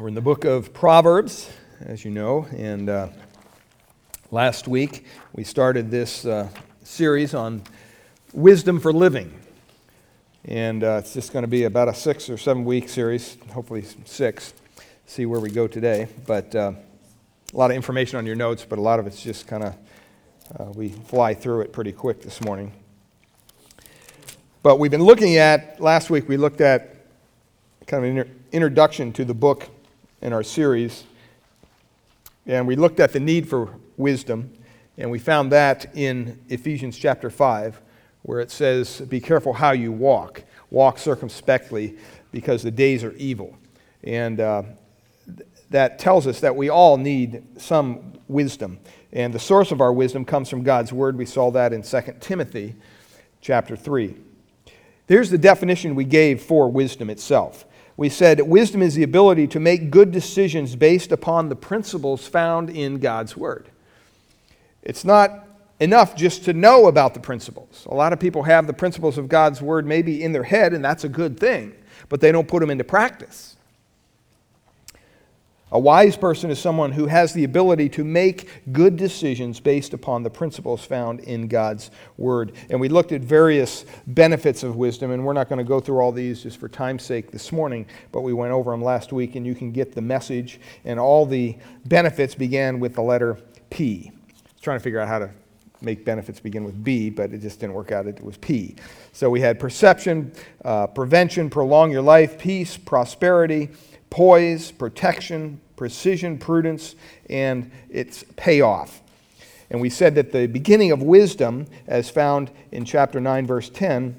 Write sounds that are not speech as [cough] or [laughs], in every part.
We're in the book of Proverbs, as you know, and uh, last week we started this uh, series on wisdom for living. And uh, it's just going to be about a six or seven week series, hopefully six. See where we go today. But uh, a lot of information on your notes, but a lot of it's just kind of, uh, we fly through it pretty quick this morning. But we've been looking at, last week we looked at kind of an introduction to the book in our series. And we looked at the need for wisdom, and we found that in Ephesians chapter 5, where it says, Be careful how you walk. Walk circumspectly, because the days are evil. And uh, that tells us that we all need some wisdom. And the source of our wisdom comes from God's Word. We saw that in 2 Timothy chapter 3. Here's the definition we gave for wisdom itself we said wisdom is the ability to make good decisions based upon the principles found in God's Word. It's not enough just to know about the principles. A lot of people have the principles of God's Word maybe in their head, and that's a good thing, but they don't put them into practice. A wise person is someone who has the ability to make good decisions based upon the principles found in God's Word. And we looked at various benefits of wisdom, and we're not going to go through all these just for time's sake this morning, but we went over them last week, and you can get the message. And all the benefits began with the letter P. I was trying to figure out how to make benefits begin with B, but it just didn't work out. It was P. So we had perception, uh, prevention, prolong your life, peace, prosperity poise, protection, precision, prudence, and its payoff. And we said that the beginning of wisdom, as found in chapter 9, verse 10,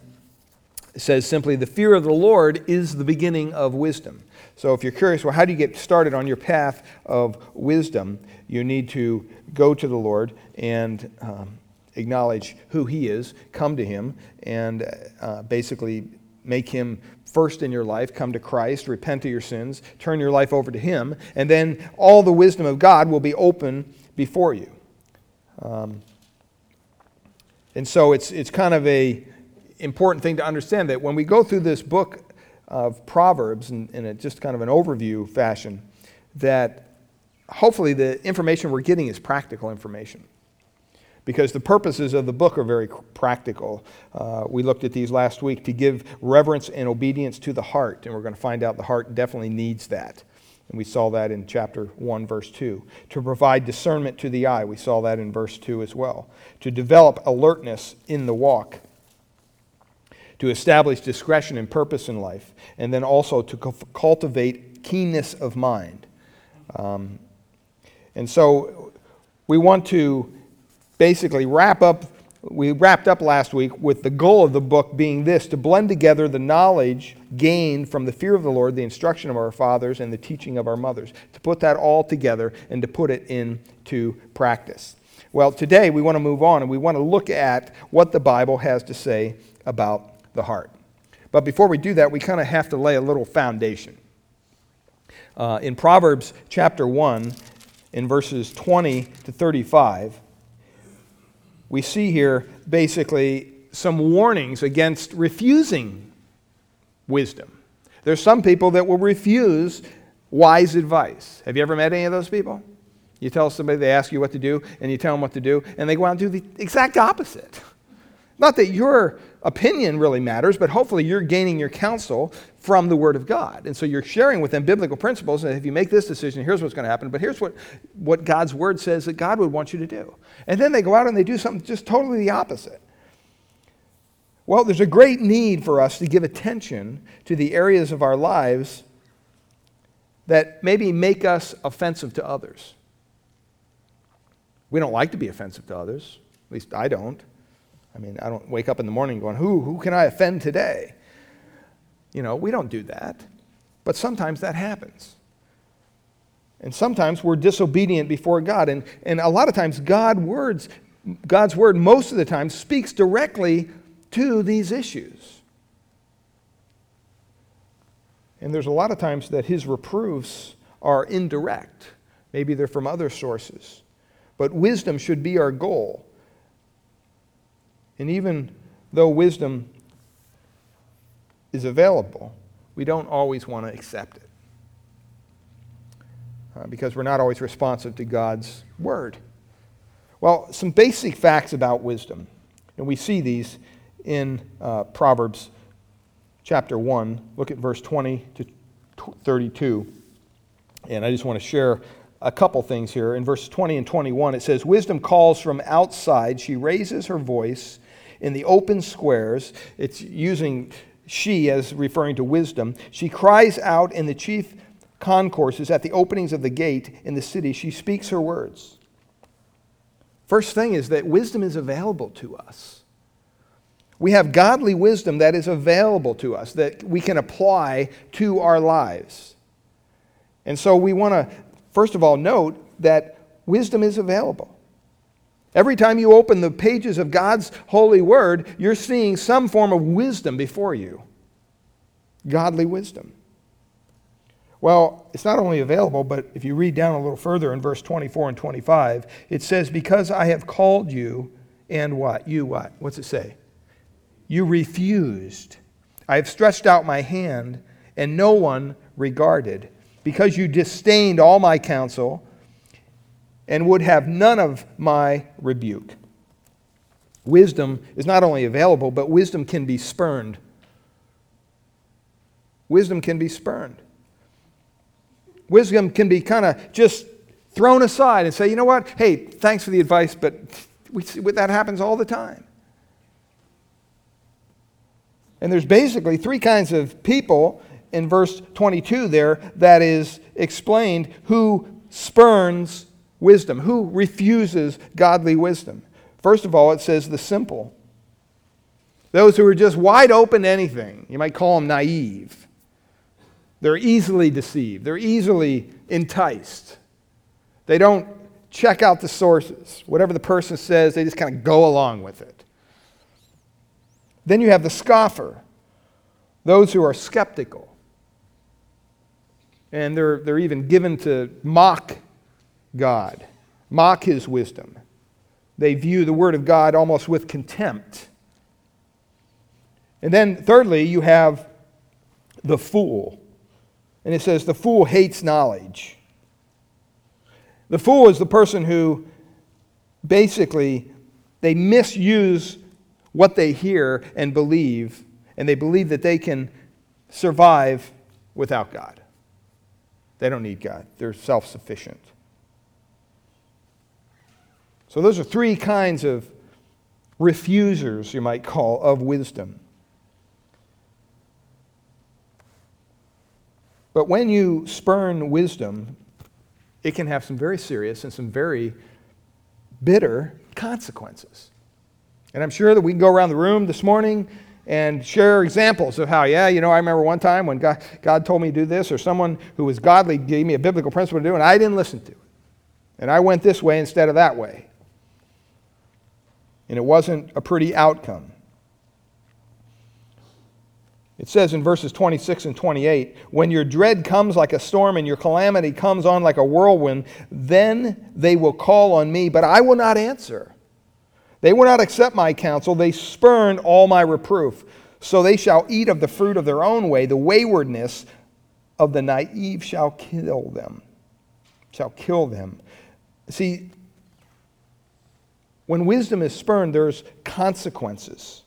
says simply, The fear of the Lord is the beginning of wisdom. So if you're curious, well, how do you get started on your path of wisdom? You need to go to the Lord and um, acknowledge who He is, come to Him, and uh, basically make Him first in your life, come to Christ, repent of your sins, turn your life over to Him, and then all the wisdom of God will be open before you. Um, and so it's, it's kind of a important thing to understand that when we go through this book of Proverbs in, in a, just kind of an overview fashion, that hopefully the information we're getting is practical information because the purposes of the book are very practical. Uh, we looked at these last week to give reverence and obedience to the heart, and we're going to find out the heart definitely needs that. And we saw that in chapter 1, verse 2. To provide discernment to the eye, we saw that in verse 2 as well. To develop alertness in the walk. To establish discretion and purpose in life. And then also to cultivate keenness of mind. Um, and so we want to basically wrap up, we wrapped up last week with the goal of the book being this to blend together the knowledge gained from the fear of the Lord, the instruction of our fathers, and the teaching of our mothers, to put that all together and to put it into practice. Well, today we want to move on and we want to look at what the Bible has to say about the heart. But before we do that, we kind of have to lay a little foundation. Uh, in Proverbs chapter 1, in verses 20 to 35, we see here basically some warnings against refusing wisdom. There's some people that will refuse wise advice. Have you ever met any of those people? You tell somebody, they ask you what to do, and you tell them what to do, and they go out and do the exact opposite. Not that your opinion really matters, but hopefully you're gaining your counsel from the Word of God. And so you're sharing with them biblical principles. And if you make this decision, here's what's going to happen. But here's what, what God's Word says that God would want you to do. And then they go out and they do something just totally the opposite. Well, there's a great need for us to give attention to the areas of our lives that maybe make us offensive to others. We don't like to be offensive to others, at least I don't. I mean, I don't wake up in the morning going, who, who can I offend today? You know, we don't do that. But sometimes that happens. And sometimes we're disobedient before God. And, and a lot of times God words, God's word most of the time speaks directly to these issues. And there's a lot of times that his reproofs are indirect. Maybe they're from other sources. But wisdom should be our goal. And even though wisdom is available, we don't always want to accept it. uh, because we're not always responsive to God's word. Well, some basic facts about wisdom, and we see these in uh, Proverbs chapter 1. Look at verse 20 to 32. And I just want to share a couple things here. In verse 20 and 21, it says, Wisdom calls from outside. She raises her voice in the open squares. It's using she as referring to wisdom. She cries out in the chief concourses at the openings of the gate in the city. She speaks her words. First thing is that wisdom is available to us. We have godly wisdom that is available to us, that we can apply to our lives. And so we want to, first of all, note that wisdom is available. Every time you open the pages of God's holy word, you're seeing some form of wisdom before you godly wisdom. Well, it's not only available, but if you read down a little further in verse 24 and 25, it says, Because I have called you, and what? You what? What's it say? You refused. I have stretched out my hand, and no one regarded. Because you disdained all my counsel and would have none of my rebuke. Wisdom is not only available, but wisdom can be spurned. Wisdom can be spurned. Wisdom can be kind of just thrown aside and say, you know what? Hey, thanks for the advice, but we, that happens all the time. And there's basically three kinds of people in verse 22 there that is explained who spurns wisdom, who refuses godly wisdom. First of all, it says the simple. Those who are just wide open to anything. You might call them naive. They're easily deceived, they're easily enticed. They don't check out the sources. Whatever the person says, they just kind of go along with it. Then you have the scoffer, those who are skeptical. And they're, they're even given to mock God, mock his wisdom. They view the Word of God almost with contempt. And then, thirdly, you have the fool. And it says, the fool hates knowledge. The fool is the person who basically they misuse what they hear and believe, and they believe that they can survive without God. They don't need God, they're self sufficient. So, those are three kinds of refusers, you might call, of wisdom. But when you spurn wisdom, it can have some very serious and some very bitter consequences. And I'm sure that we can go around the room this morning and share examples of how, yeah, you know, I remember one time when God, God told me to do this, or someone who was godly gave me a biblical principle to do, and I didn't listen to it. And I went this way instead of that way. And it wasn't a pretty outcome. It says in verses 26 and 28 When your dread comes like a storm and your calamity comes on like a whirlwind, then they will call on me, but I will not answer. They will not accept my counsel. They spurn all my reproof. So they shall eat of the fruit of their own way. The waywardness of the naive shall kill them. Shall kill them. See, when wisdom is spurned, there's consequences.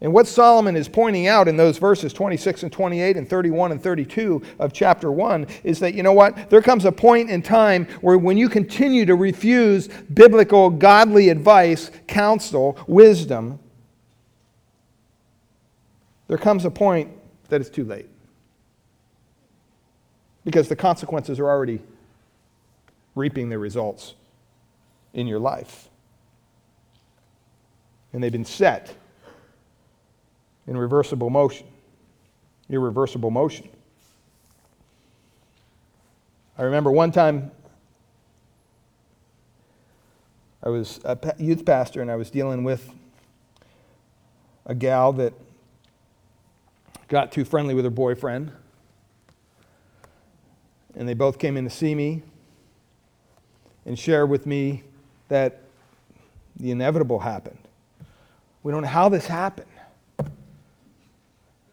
And what Solomon is pointing out in those verses 26 and 28 and 31 and 32 of chapter 1 is that, you know what? There comes a point in time where when you continue to refuse biblical, godly advice, counsel, wisdom, there comes a point that it's too late. Because the consequences are already reaping their results in your life. And they've been set in reversible motion, irreversible motion. I remember one time I was a youth pastor and I was dealing with a gal that got too friendly with her boyfriend. And they both came in to see me and share with me that the inevitable happened. We don't know how this happened.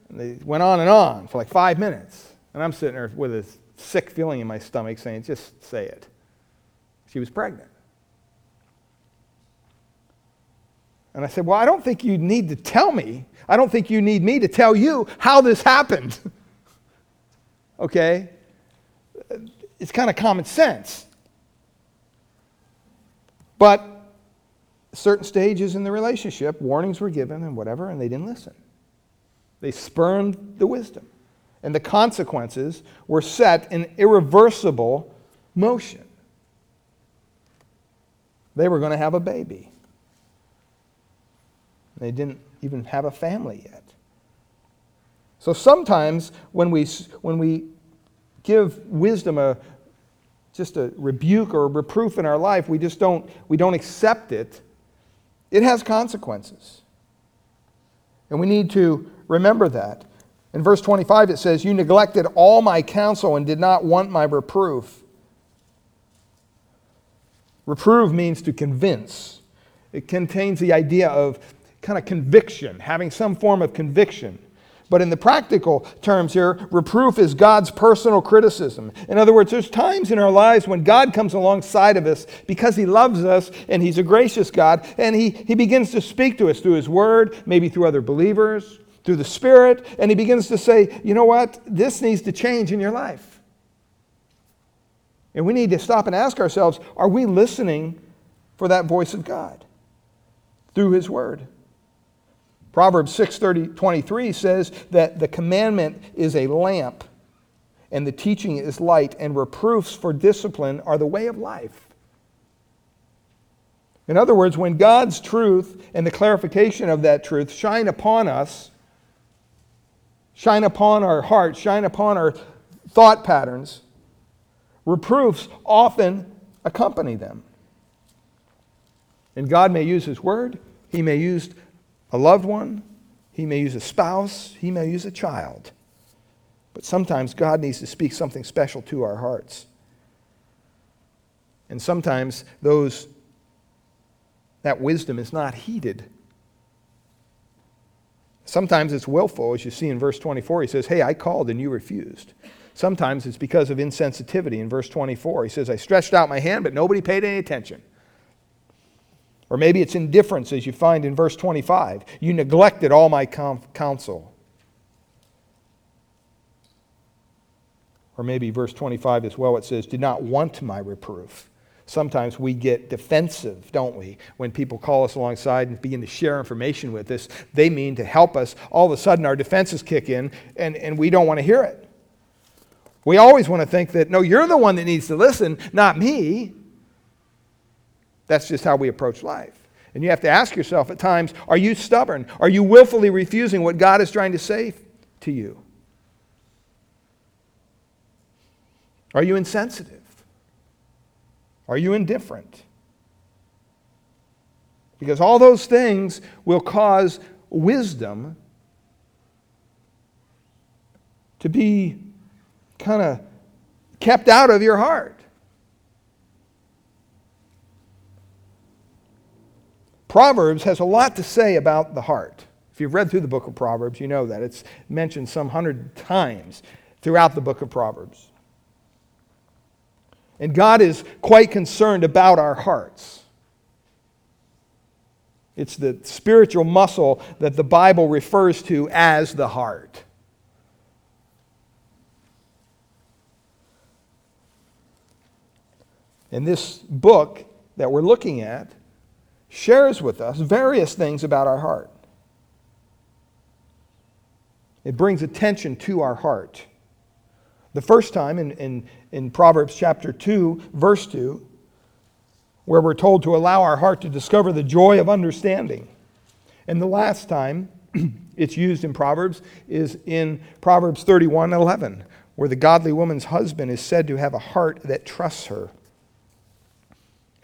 And they went on and on for like five minutes. And I'm sitting there with a sick feeling in my stomach saying, just say it. She was pregnant. And I said, Well, I don't think you need to tell me. I don't think you need me to tell you how this happened. [laughs] okay? It's kind of common sense. But certain stages in the relationship, warnings were given and whatever, and they didn't listen. They spurned the wisdom. And the consequences were set in irreversible motion. They were going to have a baby. They didn't even have a family yet. So sometimes when we, when we give wisdom a, just a rebuke or a reproof in our life, we just don't, we don't accept it. It has consequences. And we need to remember that. In verse 25, it says, You neglected all my counsel and did not want my reproof. Reprove means to convince, it contains the idea of kind of conviction, having some form of conviction. But in the practical terms here, reproof is God's personal criticism. In other words, there's times in our lives when God comes alongside of us because He loves us and He's a gracious God, and He, he begins to speak to us through His Word, maybe through other believers, through the Spirit, and He begins to say, you know what? This needs to change in your life. And we need to stop and ask ourselves are we listening for that voice of God through His Word? Proverbs 6 23 says that the commandment is a lamp, and the teaching is light, and reproofs for discipline are the way of life. In other words, when God's truth and the clarification of that truth shine upon us, shine upon our hearts, shine upon our thought patterns, reproofs often accompany them. And God may use His word, He may use a loved one, he may use a spouse, he may use a child. But sometimes God needs to speak something special to our hearts. And sometimes those that wisdom is not heeded. Sometimes it's willful, as you see in verse 24. He says, Hey, I called and you refused. Sometimes it's because of insensitivity. In verse 24, he says, I stretched out my hand, but nobody paid any attention. Or maybe it's indifference, as you find in verse 25. You neglected all my counsel. Or maybe verse 25 as well, it says, Did not want my reproof. Sometimes we get defensive, don't we? When people call us alongside and begin to share information with us, they mean to help us. All of a sudden, our defenses kick in, and, and we don't want to hear it. We always want to think that, no, you're the one that needs to listen, not me. That's just how we approach life. And you have to ask yourself at times are you stubborn? Are you willfully refusing what God is trying to say to you? Are you insensitive? Are you indifferent? Because all those things will cause wisdom to be kind of kept out of your heart. Proverbs has a lot to say about the heart. If you've read through the book of Proverbs, you know that. It's mentioned some hundred times throughout the book of Proverbs. And God is quite concerned about our hearts. It's the spiritual muscle that the Bible refers to as the heart. In this book that we're looking at, shares with us various things about our heart. It brings attention to our heart. The first time in, in, in Proverbs chapter 2, verse 2, where we're told to allow our heart to discover the joy of understanding. And the last time [clears throat] it's used in Proverbs is in Proverbs 31 11, where the godly woman's husband is said to have a heart that trusts her.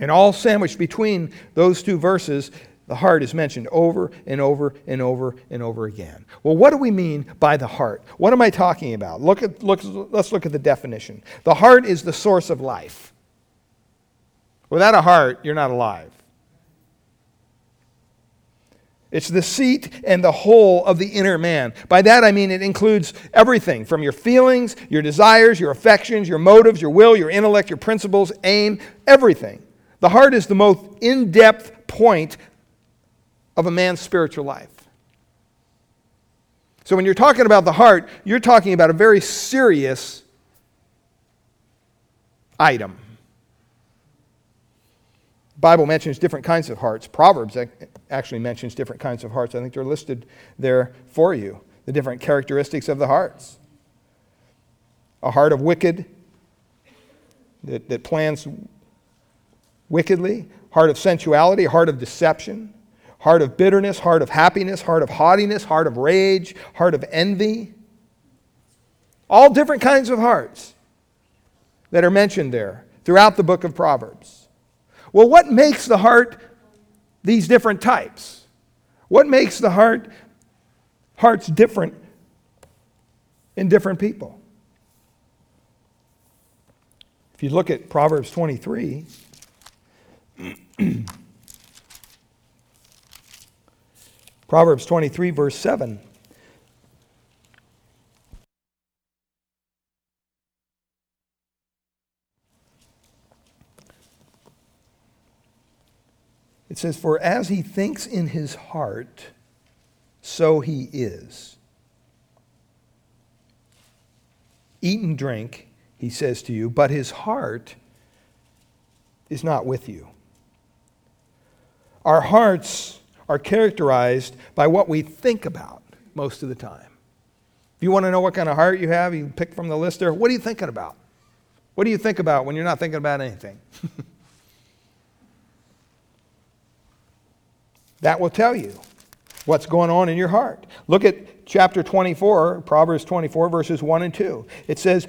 And all sandwiched between those two verses, the heart is mentioned over and over and over and over again. Well, what do we mean by the heart? What am I talking about? Look at, look, let's look at the definition. The heart is the source of life. Without a heart, you're not alive. It's the seat and the whole of the inner man. By that I mean it includes everything from your feelings, your desires, your affections, your motives, your will, your intellect, your principles, aim, everything. The heart is the most in depth point of a man's spiritual life. So when you're talking about the heart, you're talking about a very serious item. Bible mentions different kinds of hearts. Proverbs actually mentions different kinds of hearts. I think they're listed there for you, the different characteristics of the hearts. A heart of wicked that, that plans wickedly, heart of sensuality, heart of deception, heart of bitterness, heart of happiness, heart of haughtiness, heart of rage, heart of envy. All different kinds of hearts that are mentioned there throughout the book of Proverbs. Well, what makes the heart these different types? What makes the heart hearts different in different people? If you look at Proverbs 23, [clears throat] Proverbs 23, verse 7. It says, For as he thinks in his heart, so he is. Eat and drink, he says to you, but his heart is not with you. Our hearts are characterized by what we think about most of the time. If you want to know what kind of heart you have, you pick from the list there. What are you thinking about? What do you think about when you're not thinking about anything? [laughs] That will tell you what's going on in your heart. Look at chapter 24, Proverbs 24, verses 1 and 2. It says,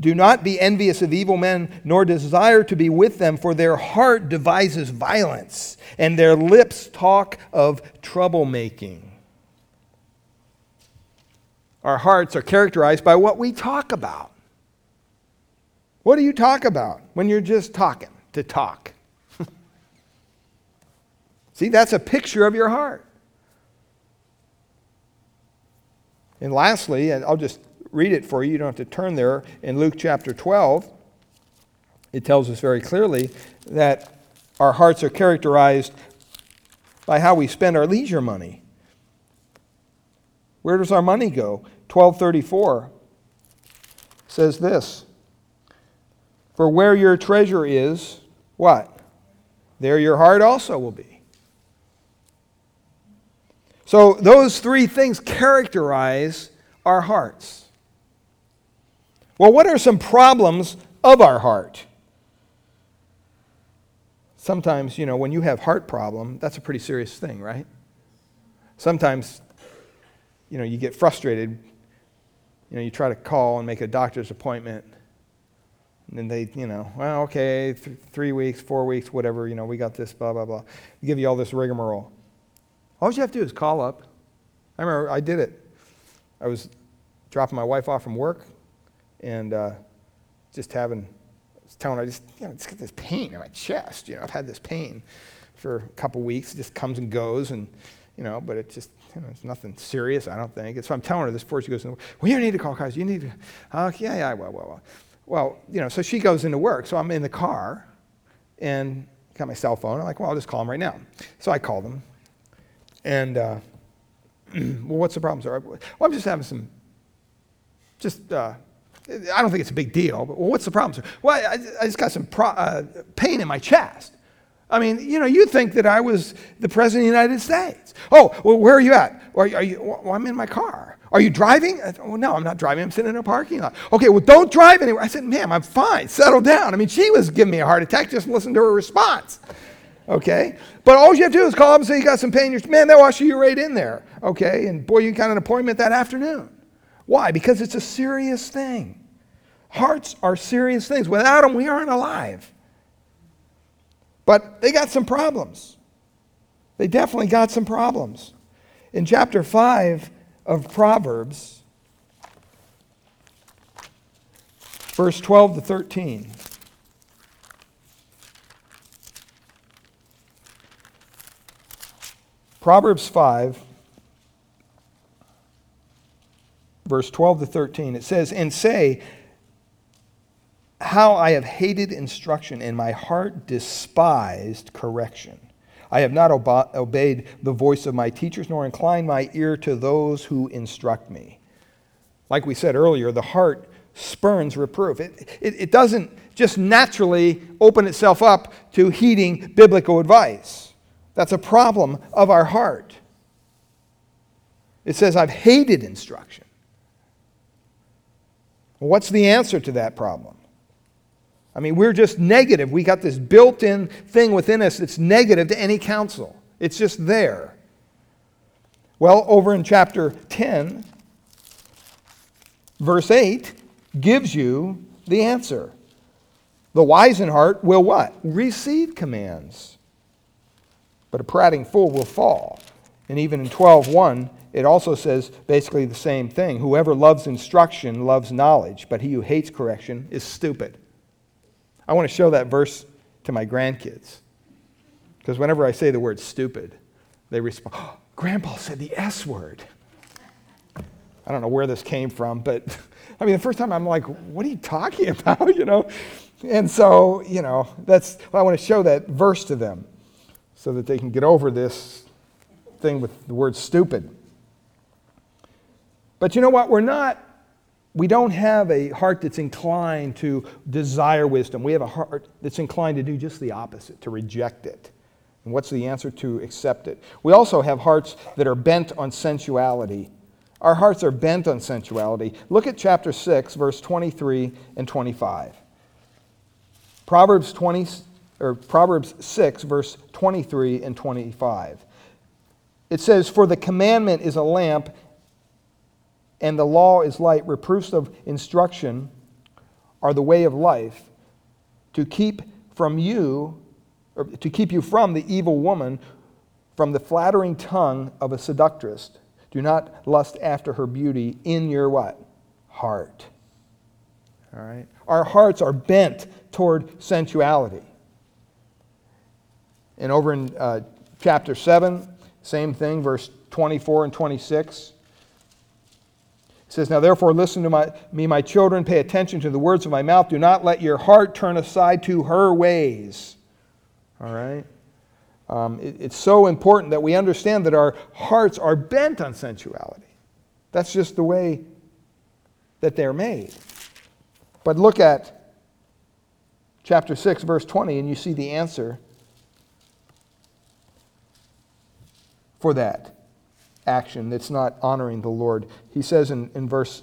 Do not be envious of evil men, nor desire to be with them, for their heart devises violence, and their lips talk of troublemaking. Our hearts are characterized by what we talk about. What do you talk about when you're just talking to talk? [laughs] See, that's a picture of your heart. And lastly, and I'll just read it for you, you don't have to turn there, in Luke chapter 12, it tells us very clearly that our hearts are characterized by how we spend our leisure money. Where does our money go? 1234 says this For where your treasure is, what? There your heart also will be. So, those three things characterize our hearts. Well, what are some problems of our heart? Sometimes, you know, when you have heart problem, that's a pretty serious thing, right? Sometimes, you know, you get frustrated. You know, you try to call and make a doctor's appointment. And then they, you know, well, okay, th- three weeks, four weeks, whatever, you know, we got this, blah, blah, blah. give you all this rigmarole. All you have to do is call up. I remember I did it. I was dropping my wife off from work and uh, just having, I telling her, I just, you know, just get this pain in my chest. You know, I've had this pain for a couple weeks. It just comes and goes, and, you know, but it just, you know, it's nothing serious, I don't think. And so I'm telling her this before she goes, well, you need to call Kaiser. You need to, uh, yeah, yeah, well, well, well. Well, you know, so she goes into work. So I'm in the car and got my cell phone. I'm like, well, I'll just call them right now. So I call them and, uh, [clears throat] well, what's the problem, sir? Well, I'm just having some, just, uh, I don't think it's a big deal, but what's the problem, sir? Well, I, I just got some pro- uh, pain in my chest. I mean, you know, you think that I was the president of the United States. Oh, well, where are you at? Are you, are you well, I'm in my car. Are you driving? Thought, well, no, I'm not driving. I'm sitting in a parking lot. Okay, well, don't drive anywhere. I said, ma'am, I'm fine. Settle down. I mean, she was giving me a heart attack. Just listen to her response okay? But all you have to do is call up and say you got some pain. You're, man, they'll usher you right in there, okay? And boy, you got an appointment that afternoon. Why? Because it's a serious thing. Hearts are serious things. Without them, we aren't alive. But they got some problems. They definitely got some problems. In chapter 5 of Proverbs, verse 12 to 13. Proverbs 5, verse 12 to 13, it says, And say, How I have hated instruction, and my heart despised correction. I have not obe- obeyed the voice of my teachers, nor inclined my ear to those who instruct me. Like we said earlier, the heart spurns reproof. It, it, it, doesn't just naturally open itself up to heeding biblical advice. That's a problem of our heart. It says, I've hated instruction. What's the answer to that problem? I mean, we're just negative. We got this built in thing within us that's negative to any counsel, it's just there. Well, over in chapter 10, verse 8 gives you the answer. The wise in heart will what? Receive commands. But a prating fool will fall. And even in 12:1, it also says basically the same thing. Whoever loves instruction loves knowledge, but he who hates correction is stupid. I want to show that verse to my grandkids. Because whenever I say the word stupid, they respond, oh, Grandpa said the S word. I don't know where this came from, but [laughs] I mean, the first time I'm like, what are you talking [laughs] about? You know? And so, you know, that's, well, I want to show that verse to them so that they can get over this thing with the word stupid. But you know what? We're not we don't have a heart that's inclined to desire wisdom. We have a heart that's inclined to do just the opposite, to reject it. And what's the answer? To accept it. We also have hearts that are bent on sensuality. Our hearts are bent on sensuality. Look at chapter 6, verse 23 and 25. Proverbs 20 or Proverbs 6 verse 23 and 25. It says, "For the commandment is a lamp and the law is light. Reproofs of instruction are the way of life to keep from you, or to keep you from the evil woman, from the flattering tongue of a seductress. Do not lust after her beauty in your what? Heart. All right? Our hearts are bent toward sensuality. And over in uh, chapter 7, same thing, verse 24 and 26. It says, Now therefore listen to my, me, my children, pay attention to the words of my mouth. Do not let your heart turn aside to her ways. All right? Um, it, it's so important that we understand that our hearts are bent on sensuality. That's just the way that they're made. But look at chapter 6, verse 20, and you see the answer for that action that's not honoring the Lord. He says in, in verse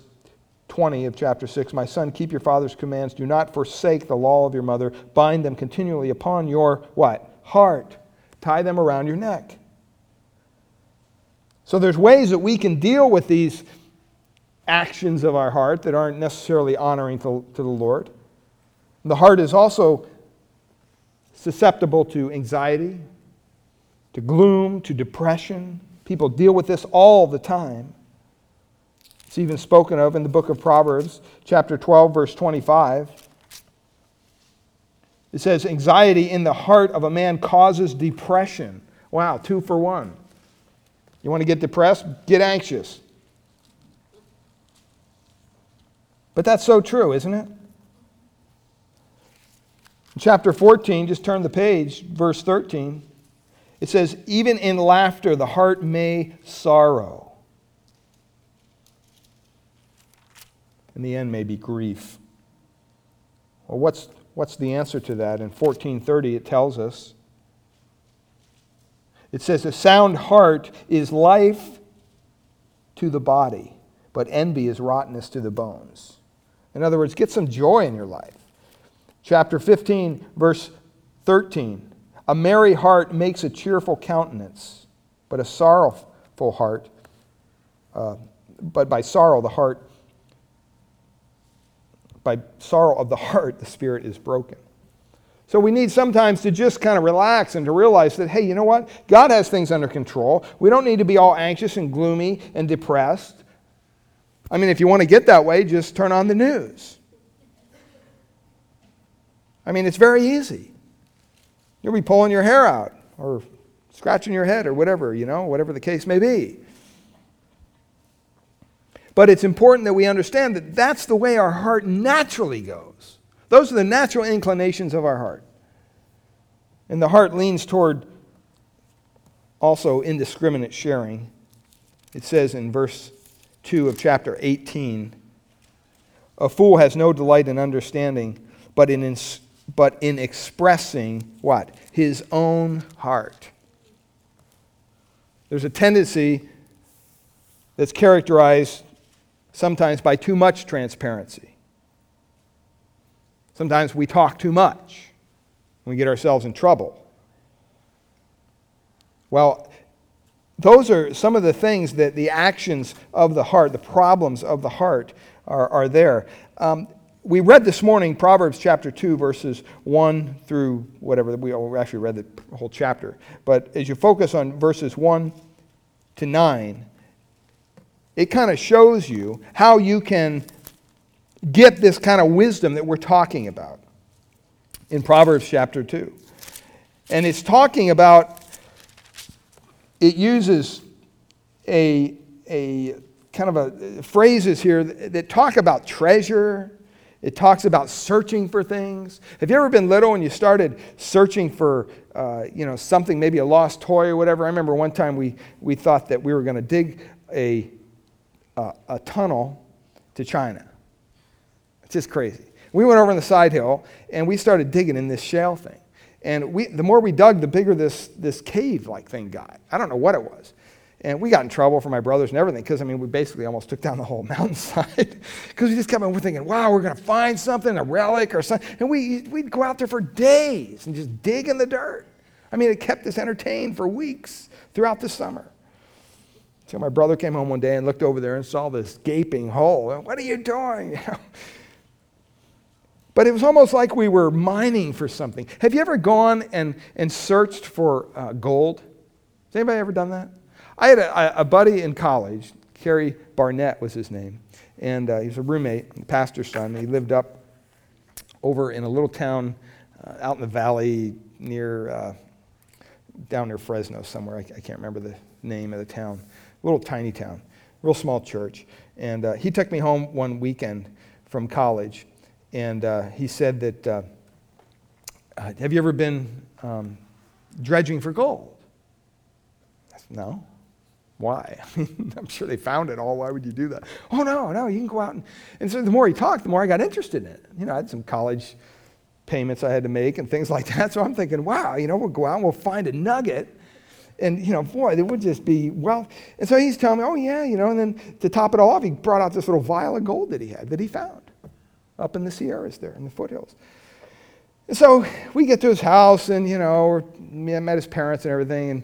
20 of chapter 6 My son, keep your father's commands. Do not forsake the law of your mother. Bind them continually upon your what? Heart. Tie them around your neck. So there's ways that we can deal with these actions of our heart that aren't necessarily honoring to, to the Lord. The heart is also susceptible to anxiety, to gloom, to depression, People deal with this all the time. It's even spoken of in the book of Proverbs, chapter 12, verse 25. It says, Anxiety in the heart of a man causes depression. Wow, two for one. You want to get depressed? Get anxious. But that's so true, isn't it? chapter 14, just turn the page, verse 13. It says, even in laughter, the heart may sorrow. And the end, may be grief. Well, what's, what's the answer to that? In 1430, it tells us. It says, A sound heart is life to the body, but envy is rottenness to the bones. In other words, get some joy in your life. Chapter 15, verse 13. A merry heart makes a cheerful countenance, but a sorrowful heart, uh, but by sorrow the heart, by sorrow of the [laughs] heart, the spirit is broken. So we need sometimes to just kind of relax and to realize that, hey, you know what? God has things under control. We don't need to be all anxious and gloomy and depressed. I mean, if you want to get that way, just turn on the news. I mean, it's very easy. You'll be pulling your hair out or scratching your head or whatever, you know, whatever the case may be. But it's important that we understand that that's the way our heart naturally goes. Those are the natural inclinations of our heart. And the heart leans toward also indiscriminate sharing. It says in verse 2 of chapter 18 A fool has no delight in understanding, but in, but in expressing what? His own heart. There's a tendency that's characterized sometimes by too much transparency. Sometimes we talk too much. We get ourselves in trouble. Well, those are some of the things that the actions of the heart, the problems of the heart, are, are there. Um, we read this morning Proverbs chapter 2, verses 1 through whatever. We actually read the whole chapter. But as you focus on verses 1 to 9, it kind of shows you how you can get this kind of wisdom that we're talking about in Proverbs chapter 2. And it's talking about, it uses a, a kind of a phrases here that, that talk about treasure. It talks about searching for things. Have you ever been little and you started searching for, uh, you know, something, maybe a lost toy or whatever? I remember one time we, we thought that we were going to dig a a, a tunnel to China. It's just crazy. We went over on the side hill and we started digging in this shale thing. And we, the more we dug, the bigger this, this cave like thing got. I don't know what it was. And we got in trouble for my brothers and everything because, I mean, we basically almost took down the whole [laughs] mountainside because we just kept on thinking, wow, we're going to find something, a relic or something. And we, we'd go out there for days and just dig in the dirt. I mean, it kept us entertained for weeks throughout the summer. So my brother came home one day and looked over there and saw this gaping hole. What are you doing? [laughs] but it was almost like we were mining for something. Have you ever gone and, and searched for uh, gold? Has anybody ever done that? I had a, a buddy in college, Kerry Barnett was his name, and uh, he was a roommate, pastor's son. He lived up over in a little town uh, out in the valley near, uh, down near Fresno somewhere. I, I can't remember the name of the town little tiny town, real small church. And uh, he took me home one weekend from college, and uh, he said that, uh, Have you ever been um, dredging for gold? Said, No. Why? [laughs] I mean, I'm sure they found it all. Why would you do that? Oh, no, no, you can go out. And, and so the more he talked, the more I got interested in it. You know, I had some college payments I had to make and things [laughs] like that. So I'm thinking, wow, you know, we'll go out and we'll find a nugget and, you know, boy, it would just be, well. And so he's telling me, oh, yeah, you know, and then to top it all off, he brought out this little vial of gold that he had, that he found up in the Sierras there, in the foothills. And so we get to his house, and, you know, I met his parents and everything, and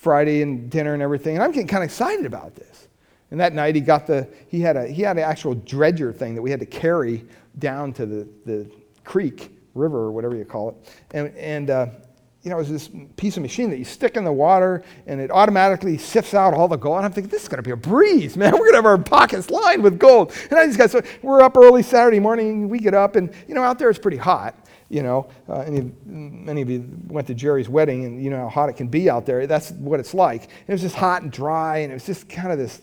Friday and dinner and everything. And I'm getting kind of excited about this. And that night he got the, he had a, he had an actual dredger thing that we had to carry down to the, the creek, river, or whatever you call it. And, and uh, you know, it was this piece of machine that you stick in the water and it automatically sifts out all the gold. And I'm thinking, this is going to be a breeze, [laughs] man. We're going to have our pockets lined with gold. And I just got so we're up early Saturday morning. We get up and, you know, out there it's pretty hot. You know, uh, any, many of you went to Jerry's wedding and you know how hot it can be out there. That's what it's like. It was just hot and dry and it was just kind of this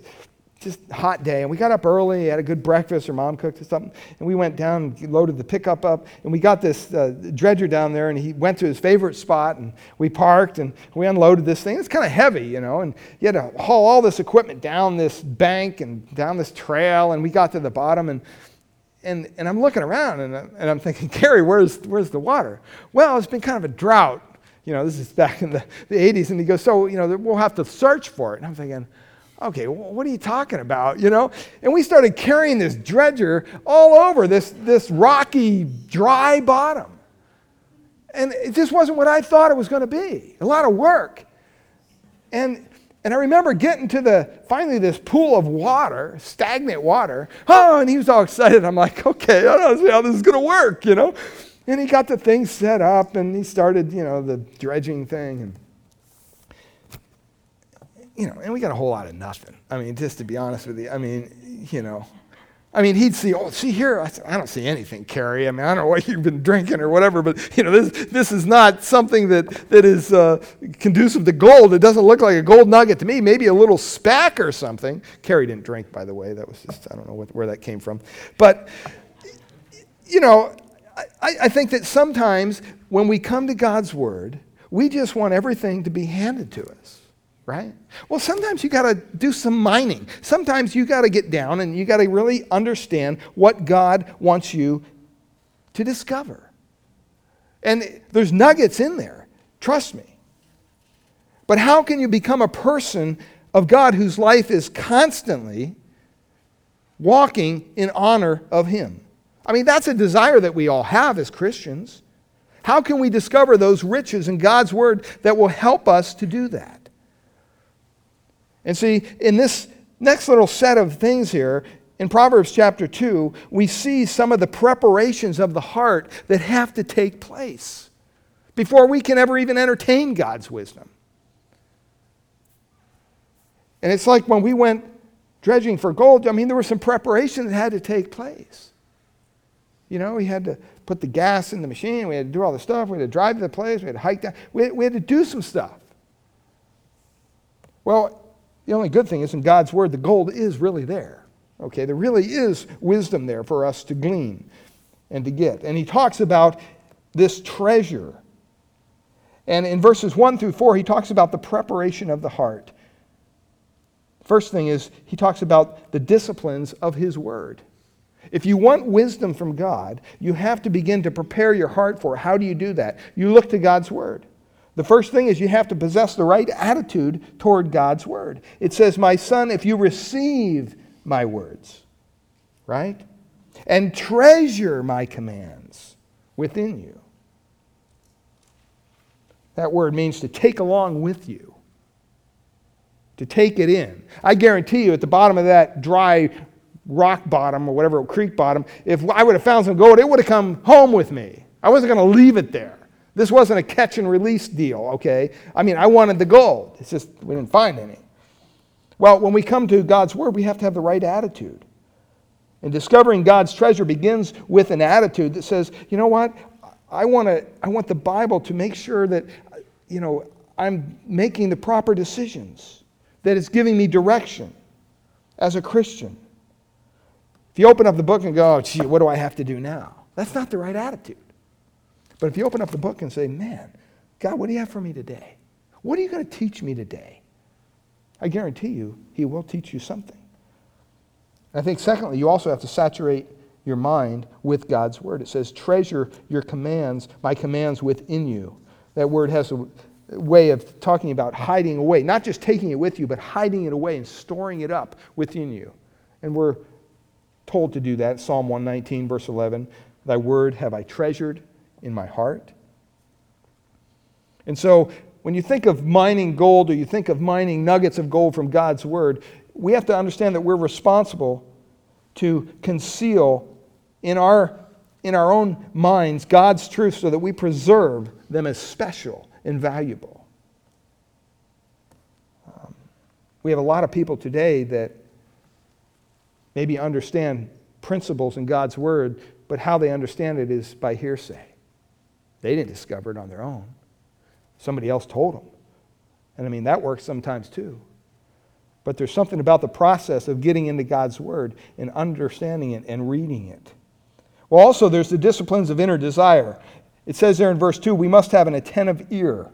just hot day. And we got up early, had a good breakfast, or mom cooked or something, and we went down and loaded the pickup up. And we got this uh, dredger down there, and he went to his favorite spot, and we parked and we unloaded this thing. It's kind of heavy, you know, and you had to haul all this equipment down this bank and down this trail, and we got to the bottom, and and, and I'm looking around and, and I'm thinking, [laughs] Gary, where's, where's the water? Well, it's been kind of a drought. You know, this is back in the, the 80s. And he goes, so, you know, we'll have to search for it. And I'm thinking, Okay, what are you talking about? You know? And we started carrying this dredger all over this, this rocky, dry bottom. And it just wasn't what I thought it was going to be. A lot of work. And, and I remember getting to the, finally, this pool of water, stagnant water. Oh, and he was all excited. I'm like, okay, I don't see how this is to work, you know? And he got the thing set up and he started, you know, the dredging thing. And, you know, and we got a whole lot of nothing. I mean, just to be honest with you, I mean, you know, I mean, he'd see, oh, see here, I, said, I don't see anything, Carrie. I mean, I don't know what you've been drinking or whatever, but, you know, this, this is not something that, that is uh, conducive to gold. It doesn't look like a gold nugget to me. Maybe a little spack or something. Carrie didn't drink, by the way. That was just, I don't know what, where that came from. But, you know, I, I think that sometimes when we come to God's Word, we just want everything to be handed to us right? Well, sometimes you got to do some mining. Sometimes you got to get down and you got to really understand what God wants you to discover. And there's nuggets in there, trust me. But how can you become a person of God whose life is constantly walking in honor of Him? I mean, that's a desire that we all have as Christians. How can we discover those riches in God's Word that will help us to do that? And see, in this next little set of things here, in Proverbs chapter 2, we see some of the preparations of the heart that have to take place before we can ever even entertain God's wisdom. And it's like when we went dredging for gold, I mean, there was some preparation that had to take place. You know, we had to put the gas in the machine, we had to do all the stuff, we had to drive to the place, we had to hike down, we had, we had to do some stuff. Well, the only good thing is in God's word, the gold is really there. Okay, there really is wisdom there for us to glean and to get. And he talks about this treasure. And in verses 1 through 4, he talks about the preparation of the heart. First thing is, he talks about the disciplines of his word. If you want wisdom from God, you have to begin to prepare your heart for it. How do you do that? You look to God's word. The first thing is you have to possess the right attitude toward God's word. It says, My son, if you receive my words, right? And treasure my commands within you. That word means to take along with you, to take it in. I guarantee you, at the bottom of that dry rock bottom or whatever, creek bottom, if I would have found some gold, it would have come home with me. I wasn't going to leave it there. This wasn't a catch and release deal, okay? I mean, I wanted the gold. It's just we didn't find any. Well, when we come to God's Word, we have to have the right attitude. And discovering God's treasure begins with an attitude that says, you know what? I want, to, I want the Bible to make sure that, you know, I'm making the proper decisions, that it's giving me direction as a Christian. If you open up the book and go, oh, gee, what do I have to do now? That's not the right attitude. But if you open up the book and say, man, God, what do you have for me today? What are you going to teach me today? I guarantee you, He will teach you something. I think, secondly, you also have to saturate your mind with God's word. It says, treasure your commands, my commands within you. That word has a way of talking about hiding away, not just taking it with you, but hiding it away and storing it up within you. And we're told to do that. Psalm 119, verse 11 Thy word have I treasured in my heart. And so, when you think of mining gold or you think of mining nuggets of gold from God's Word, we have to understand that we're responsible to conceal in our, in our own minds God's truth so that we preserve them as special and valuable. Um, we have a lot of people today that maybe understand principles in God's Word, but how they understand it is by hearsay. They didn't discover it on their own. Somebody else told them. And I mean, that works sometimes too. But there's something about the process of getting into God's Word and understanding it and reading it. Well, also, there's the disciplines of inner desire. It says there in verse 2 we must have an attentive ear.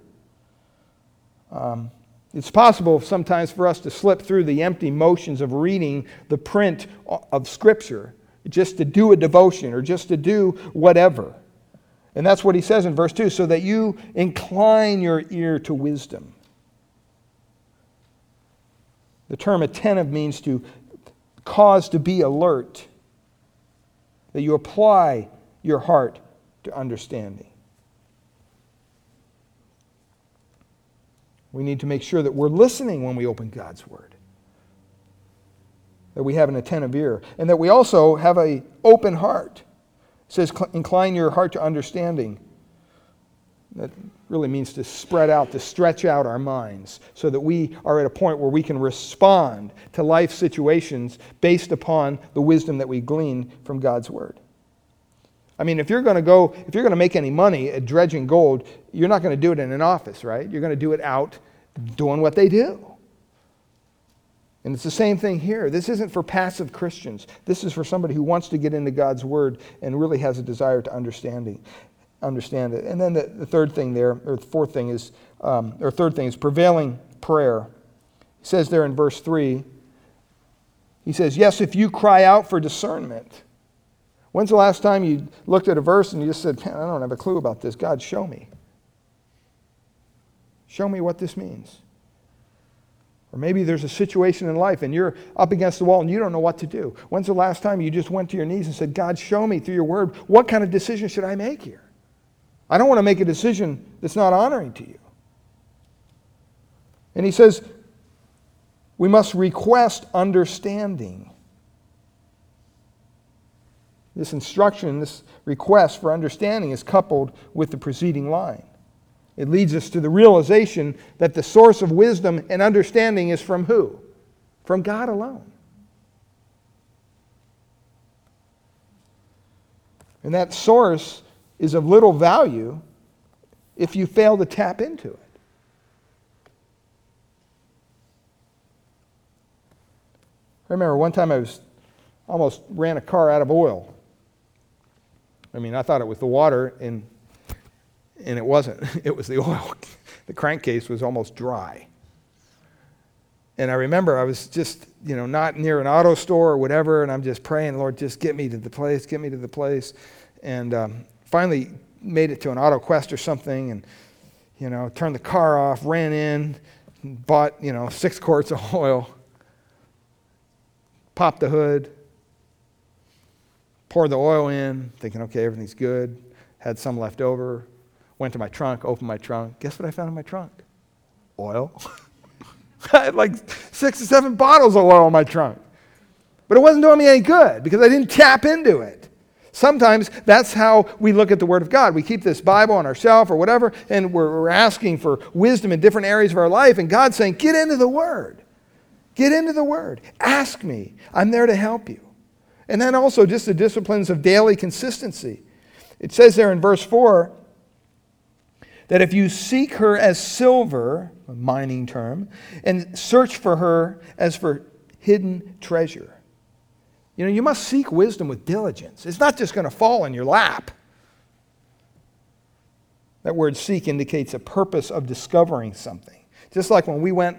Um, it's possible sometimes for us to slip through the empty motions of reading the print of Scripture just to do a devotion or just to do whatever. And that's what he says in verse 2 so that you incline your ear to wisdom. The term attentive means to cause to be alert, that you apply your heart to understanding. We need to make sure that we're listening when we open God's Word. That we have an attentive ear. And that we also have an open heart says, incline your heart to understanding. That really means to spread out, to stretch out our minds so that we are at a point where we can respond to life situations based upon the wisdom that we glean from God's Word. I mean, if you're going to go, if you're going to make any money at dredging gold, you're not going to do it in an office, right? You're going to do it out doing what they do. And it's the same thing here. This isn't for passive Christians. This is for somebody who wants to get into God's Word and really has a desire to understanding, understand it. And then the, the third thing there, or the fourth thing is, um, or third thing is prevailing prayer. He says there in verse 3, he says, Yes, if you cry out for discernment. When's the last time you looked at a verse and you just said, Man, I don't have a clue about this. God, show me. Show me what this means. Or maybe there's a situation in life and you're up against the wall and you don't know what to do. When's the last time you just went to your knees and said, God, show me through your word, what kind of decision should I make here? I don't want to make a decision that's not honoring to you. And he says, we must request understanding. This instruction, this request for understanding is coupled with the preceding line. It leads us to the realization that the source of wisdom and understanding is from who? From God alone. And that source is of little value if you fail to tap into it. I remember one time I was almost ran a car out of oil. I mean, I thought it was the water, and and it wasn't. [laughs] It was the oil. [laughs] The crankcase was almost dry. And I remember I was just, you know, not near an auto store or whatever, and I'm just praying, Lord, just get me to the place, get me to the place. And um, finally made it to an auto quest or something, and, you know, turned the car off, ran in, bought, you know, six quarts of [laughs] oil, popped the hood, poured the oil in, thinking, okay, everything's good. Had some left over, Went to my trunk, opened my trunk. Guess what I found in my trunk? Oil. [laughs] I had like six or seven bottles of oil in my trunk. But it wasn't doing me any good because I didn't tap into it. Sometimes that's how we look at the Word of God. We keep this Bible on our shelf or whatever, and we're, we're asking for wisdom in different areas of our life, and God's saying, Get into the Word. Get into the Word. Ask me. I'm there to help you. And then also just the disciplines of daily consistency. It says there in verse 4 that if you seek her as silver, a mining term, and search for her as for hidden treasure. You know, you must seek wisdom with diligence. It's not just going to fall in your lap. That word seek indicates a purpose of discovering something. Just like when we went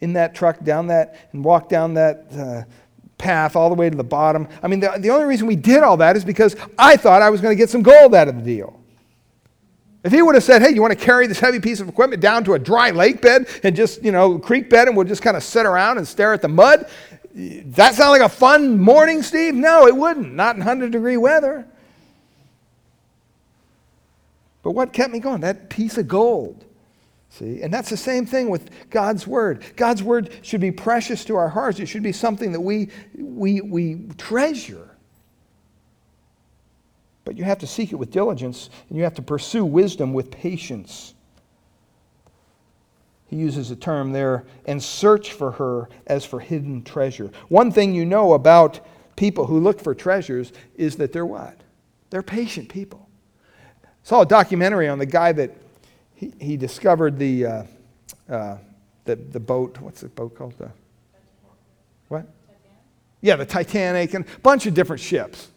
in that truck down that and walked down that uh, path all the way to the bottom. I mean, the, the only reason we did all that is because I thought I was going to get some gold out of the deal. If he would have said, hey, you want to carry this heavy piece of equipment down to a dry lake bed and just, you know, creek bed and we'll just kind of sit around and stare at the mud, that sound like a fun morning, Steve? No, it wouldn't. Not in 100 degree weather. But what kept me going? That piece of gold. See? And that's the same thing with God's Word. God's Word should be precious to our hearts. It should be something that we, we, we treasure. But you have to seek it with diligence, and you have to pursue wisdom with patience. He uses a term there, and search for her as for hidden treasure. One thing you know about people who look for treasures is that they're what? They're patient people. I saw a documentary on the guy that he, he discovered the, uh, uh, the, the boat. What's the boat called? The, what? Yeah, the Titanic and a bunch of different ships.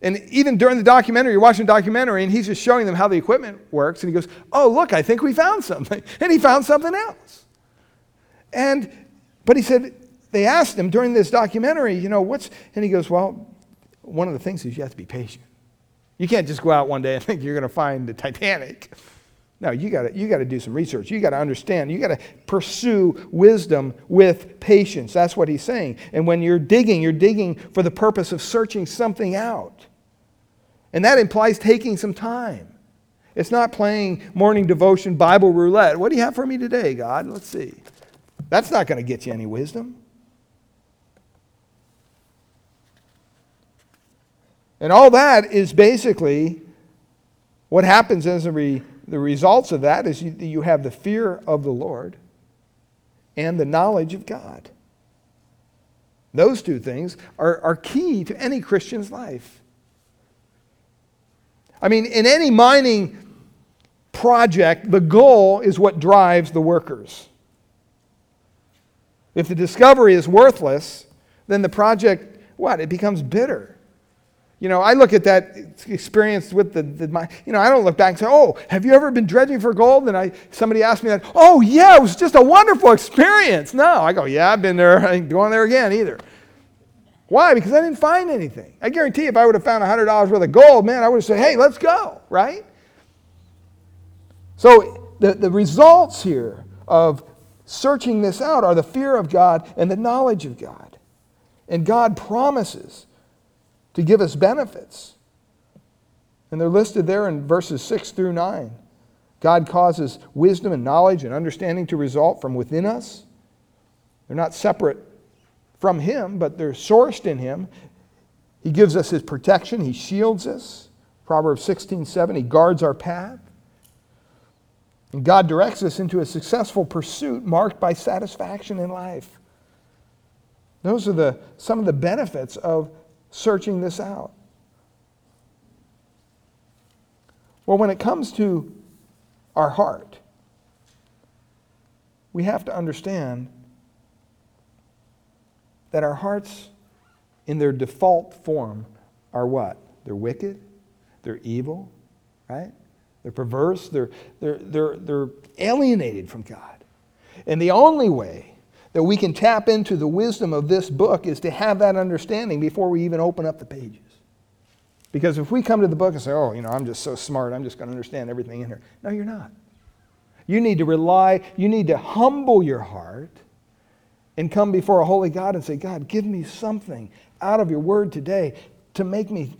And even during the documentary, you're watching the documentary, and he's just showing them how the equipment works. And he goes, Oh, look, I think we found something. [laughs] And he found something else. And, but he said, they asked him during this documentary, you know, what's, and he goes, Well, one of the things is you have to be patient. You can't just go out one day and [laughs] think you're going to find the Titanic. No, you got to you to do some research. You got to understand. You got to pursue wisdom with patience. That's what he's saying. And when you're digging, you're digging for the purpose of searching something out. And that implies taking some time. It's not playing morning devotion Bible roulette. What do you have for me today, God? Let's see. That's not going to get you any wisdom. And all that is basically what happens as a re- the results of that is you, you have the fear of the Lord and the knowledge of God. Those two things are, are key to any Christian's life. I mean, in any mining project, the goal is what drives the workers. If the discovery is worthless, then the project, what? It becomes bitter. You know, I look at that experience with the, the my, you know, I don't look back and say, oh, have you ever been dredging for gold? And I, somebody asked me that, oh, yeah, it was just a wonderful experience. No, I go, yeah, I've been there. I ain't going there again either. Why? Because I didn't find anything. I guarantee if I would have found $100 worth of gold, man, I would have said, hey, let's go, right? So the, the results here of searching this out are the fear of God and the knowledge of God. And God promises to give us benefits. And they're listed there in verses 6 through 9. God causes wisdom and knowledge and understanding to result from within us. They're not separate from Him, but they're sourced in Him. He gives us His protection, He shields us. Proverbs 16 7, He guards our path. And God directs us into a successful pursuit marked by satisfaction in life. Those are the, some of the benefits of searching this out. Well, when it comes to our heart, we have to understand that our hearts, in their default form, are what? They're wicked, they're evil, right? They're perverse, they're, they're, they're, they're alienated from God. And the only way that we can tap into the wisdom of this book is to have that understanding before we even open up the pages. Because if we come to the book and say, oh, you know, I'm just so smart, I'm just going to understand everything in here. No, you're not. You need to rely, you need to humble your heart and come before a holy God and say, God, give me something out of your word today to make me,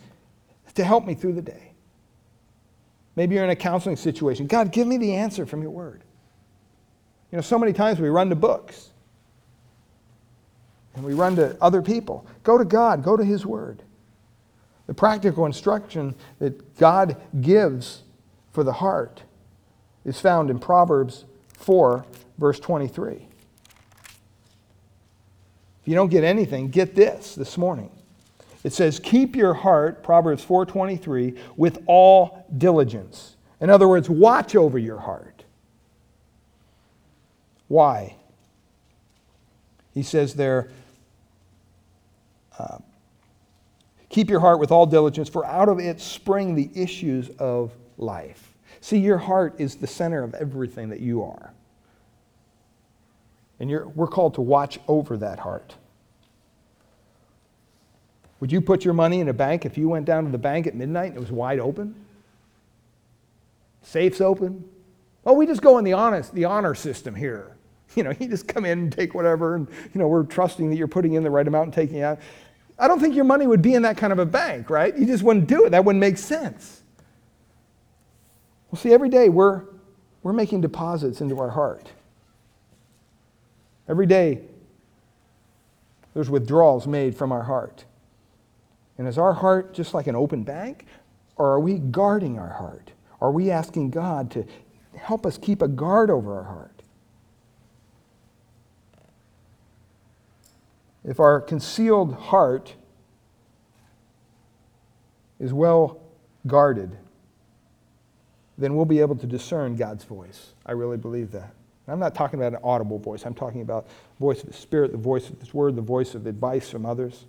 to help me through the day. Maybe you're in a counseling situation. God, give me the answer from your word. You know, so many times we run to books and we run to other people. Go to God, go to His Word. The practical instruction that God gives for the heart is found in Proverbs 4, verse 23. You don't get anything, get this this morning. It says, "Keep your heart," Proverbs 4:23, "with all diligence." In other words, watch over your heart. Why? He says there, uh, keep your heart with all diligence, for out of it spring the issues of life. See, your heart is the center of everything that you are. And we're called to watch over that heart. Would you put your money in a bank if you went down to the bank at midnight and it was wide open? Safes open? Oh, we just go in the honest, the honor system here. [laughs] You know, you just come in and take whatever, and you know, we're trusting that you're putting in the right amount and taking out. I don't think your money would be in that kind of a bank, right? You just wouldn't do it. That wouldn't make sense. Well, see, every day we're, we're making deposits into our heart. Every day there's withdrawals made from our heart. And is our heart just like an open bank? Or are we guarding our heart? Are we asking God to help us keep a guard over our heart? If our concealed heart is well guarded, then we'll be able to discern God's voice. I really believe that. I'm not talking about an audible voice. I'm talking about the voice of the Spirit, the voice of this word, the voice of advice from others.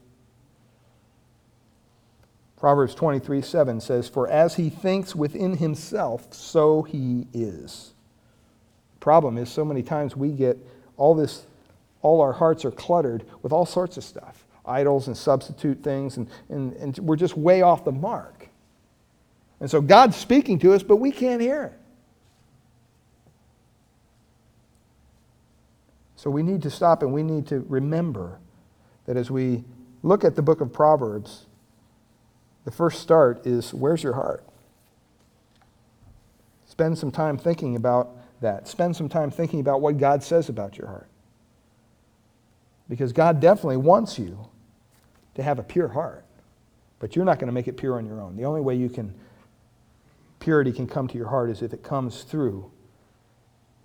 Proverbs 23 7 says, For as he thinks within himself, so he is. The problem is, so many times we get all this all our hearts are cluttered with all sorts of stuff idols and substitute things, and, and, and we're just way off the mark. And so God's speaking to us, but we can't hear it. So we need to stop and we need to remember that as we look at the book of Proverbs, the first start is where's your heart? Spend some time thinking about that. Spend some time thinking about what God says about your heart. Because God definitely wants you to have a pure heart. But you're not going to make it pure on your own. The only way you can purity can come to your heart is if it comes through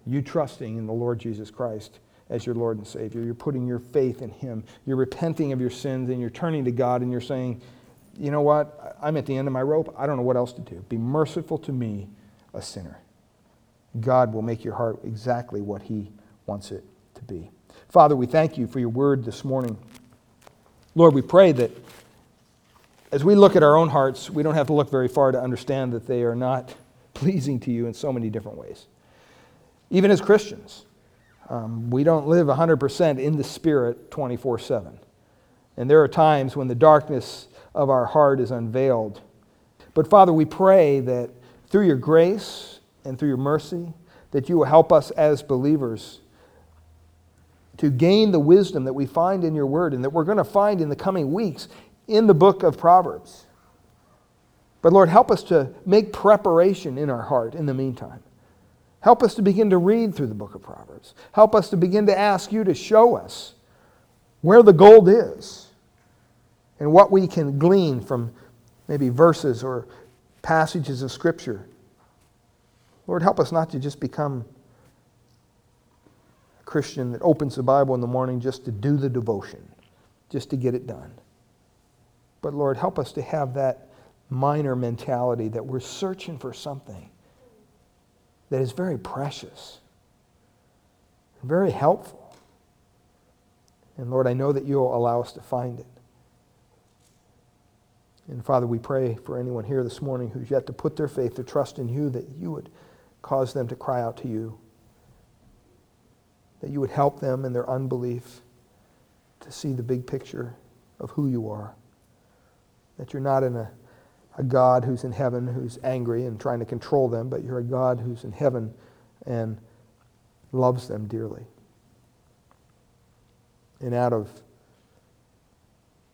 you trusting in the Lord Jesus Christ as your Lord and Savior. You're putting your faith in Him. You're repenting of your sins and you're turning to God and you're saying, you know what? I'm at the end of my rope. I don't know what else to do. Be merciful to me, a sinner. God will make your heart exactly what He wants it to be. Father, we thank you for your word this morning. Lord, we pray that as we look at our own hearts, we don't have to look very far to understand that they are not [laughs] pleasing to you in so many different ways. Even as Christians, um, we don't live 100% in the Spirit 24 7. And there are times when the darkness of our heart is unveiled. But Father, we pray that through your grace and through your mercy, that you will help us as believers to gain the wisdom that we find in your word and that we're going to find in the coming weeks in the book of Proverbs. But Lord, help us to make preparation in our heart in the meantime. Help us to begin to read through the book of Proverbs. Help us to begin to ask you to show us where the gold is and what we can glean from maybe verses or passages of Scripture. Lord, help us not to just become a Christian that opens the Bible in the morning just to do the devotion, just to get it done. But Lord, help us to have that miner mentality that we're searching for something that is very precious, very helpful. And Lord, I know that you'll allow us to find it. And Father, we pray for anyone here this morning who's yet to put their faith, their trust in you, that you would cause them to cry out to you, that you would help them in their unbelief to see the big picture of who you are, that you're not in a, a God who's in heaven who's angry and trying to control them, but you're a God who's in heaven and loves them dearly. And out of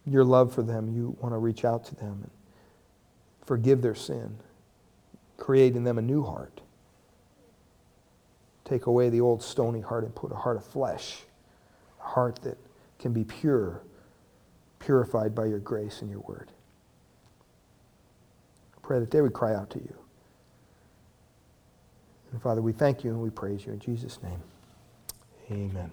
your love for them, you want to reach out to them and forgive their sin, create in them a new heart. Take away the old stony heart and put a heart of flesh, a heart that can be pure, purified by your grace and your word. That they would cry out to you. And Father, we thank you and we praise you in Jesus' name. Amen.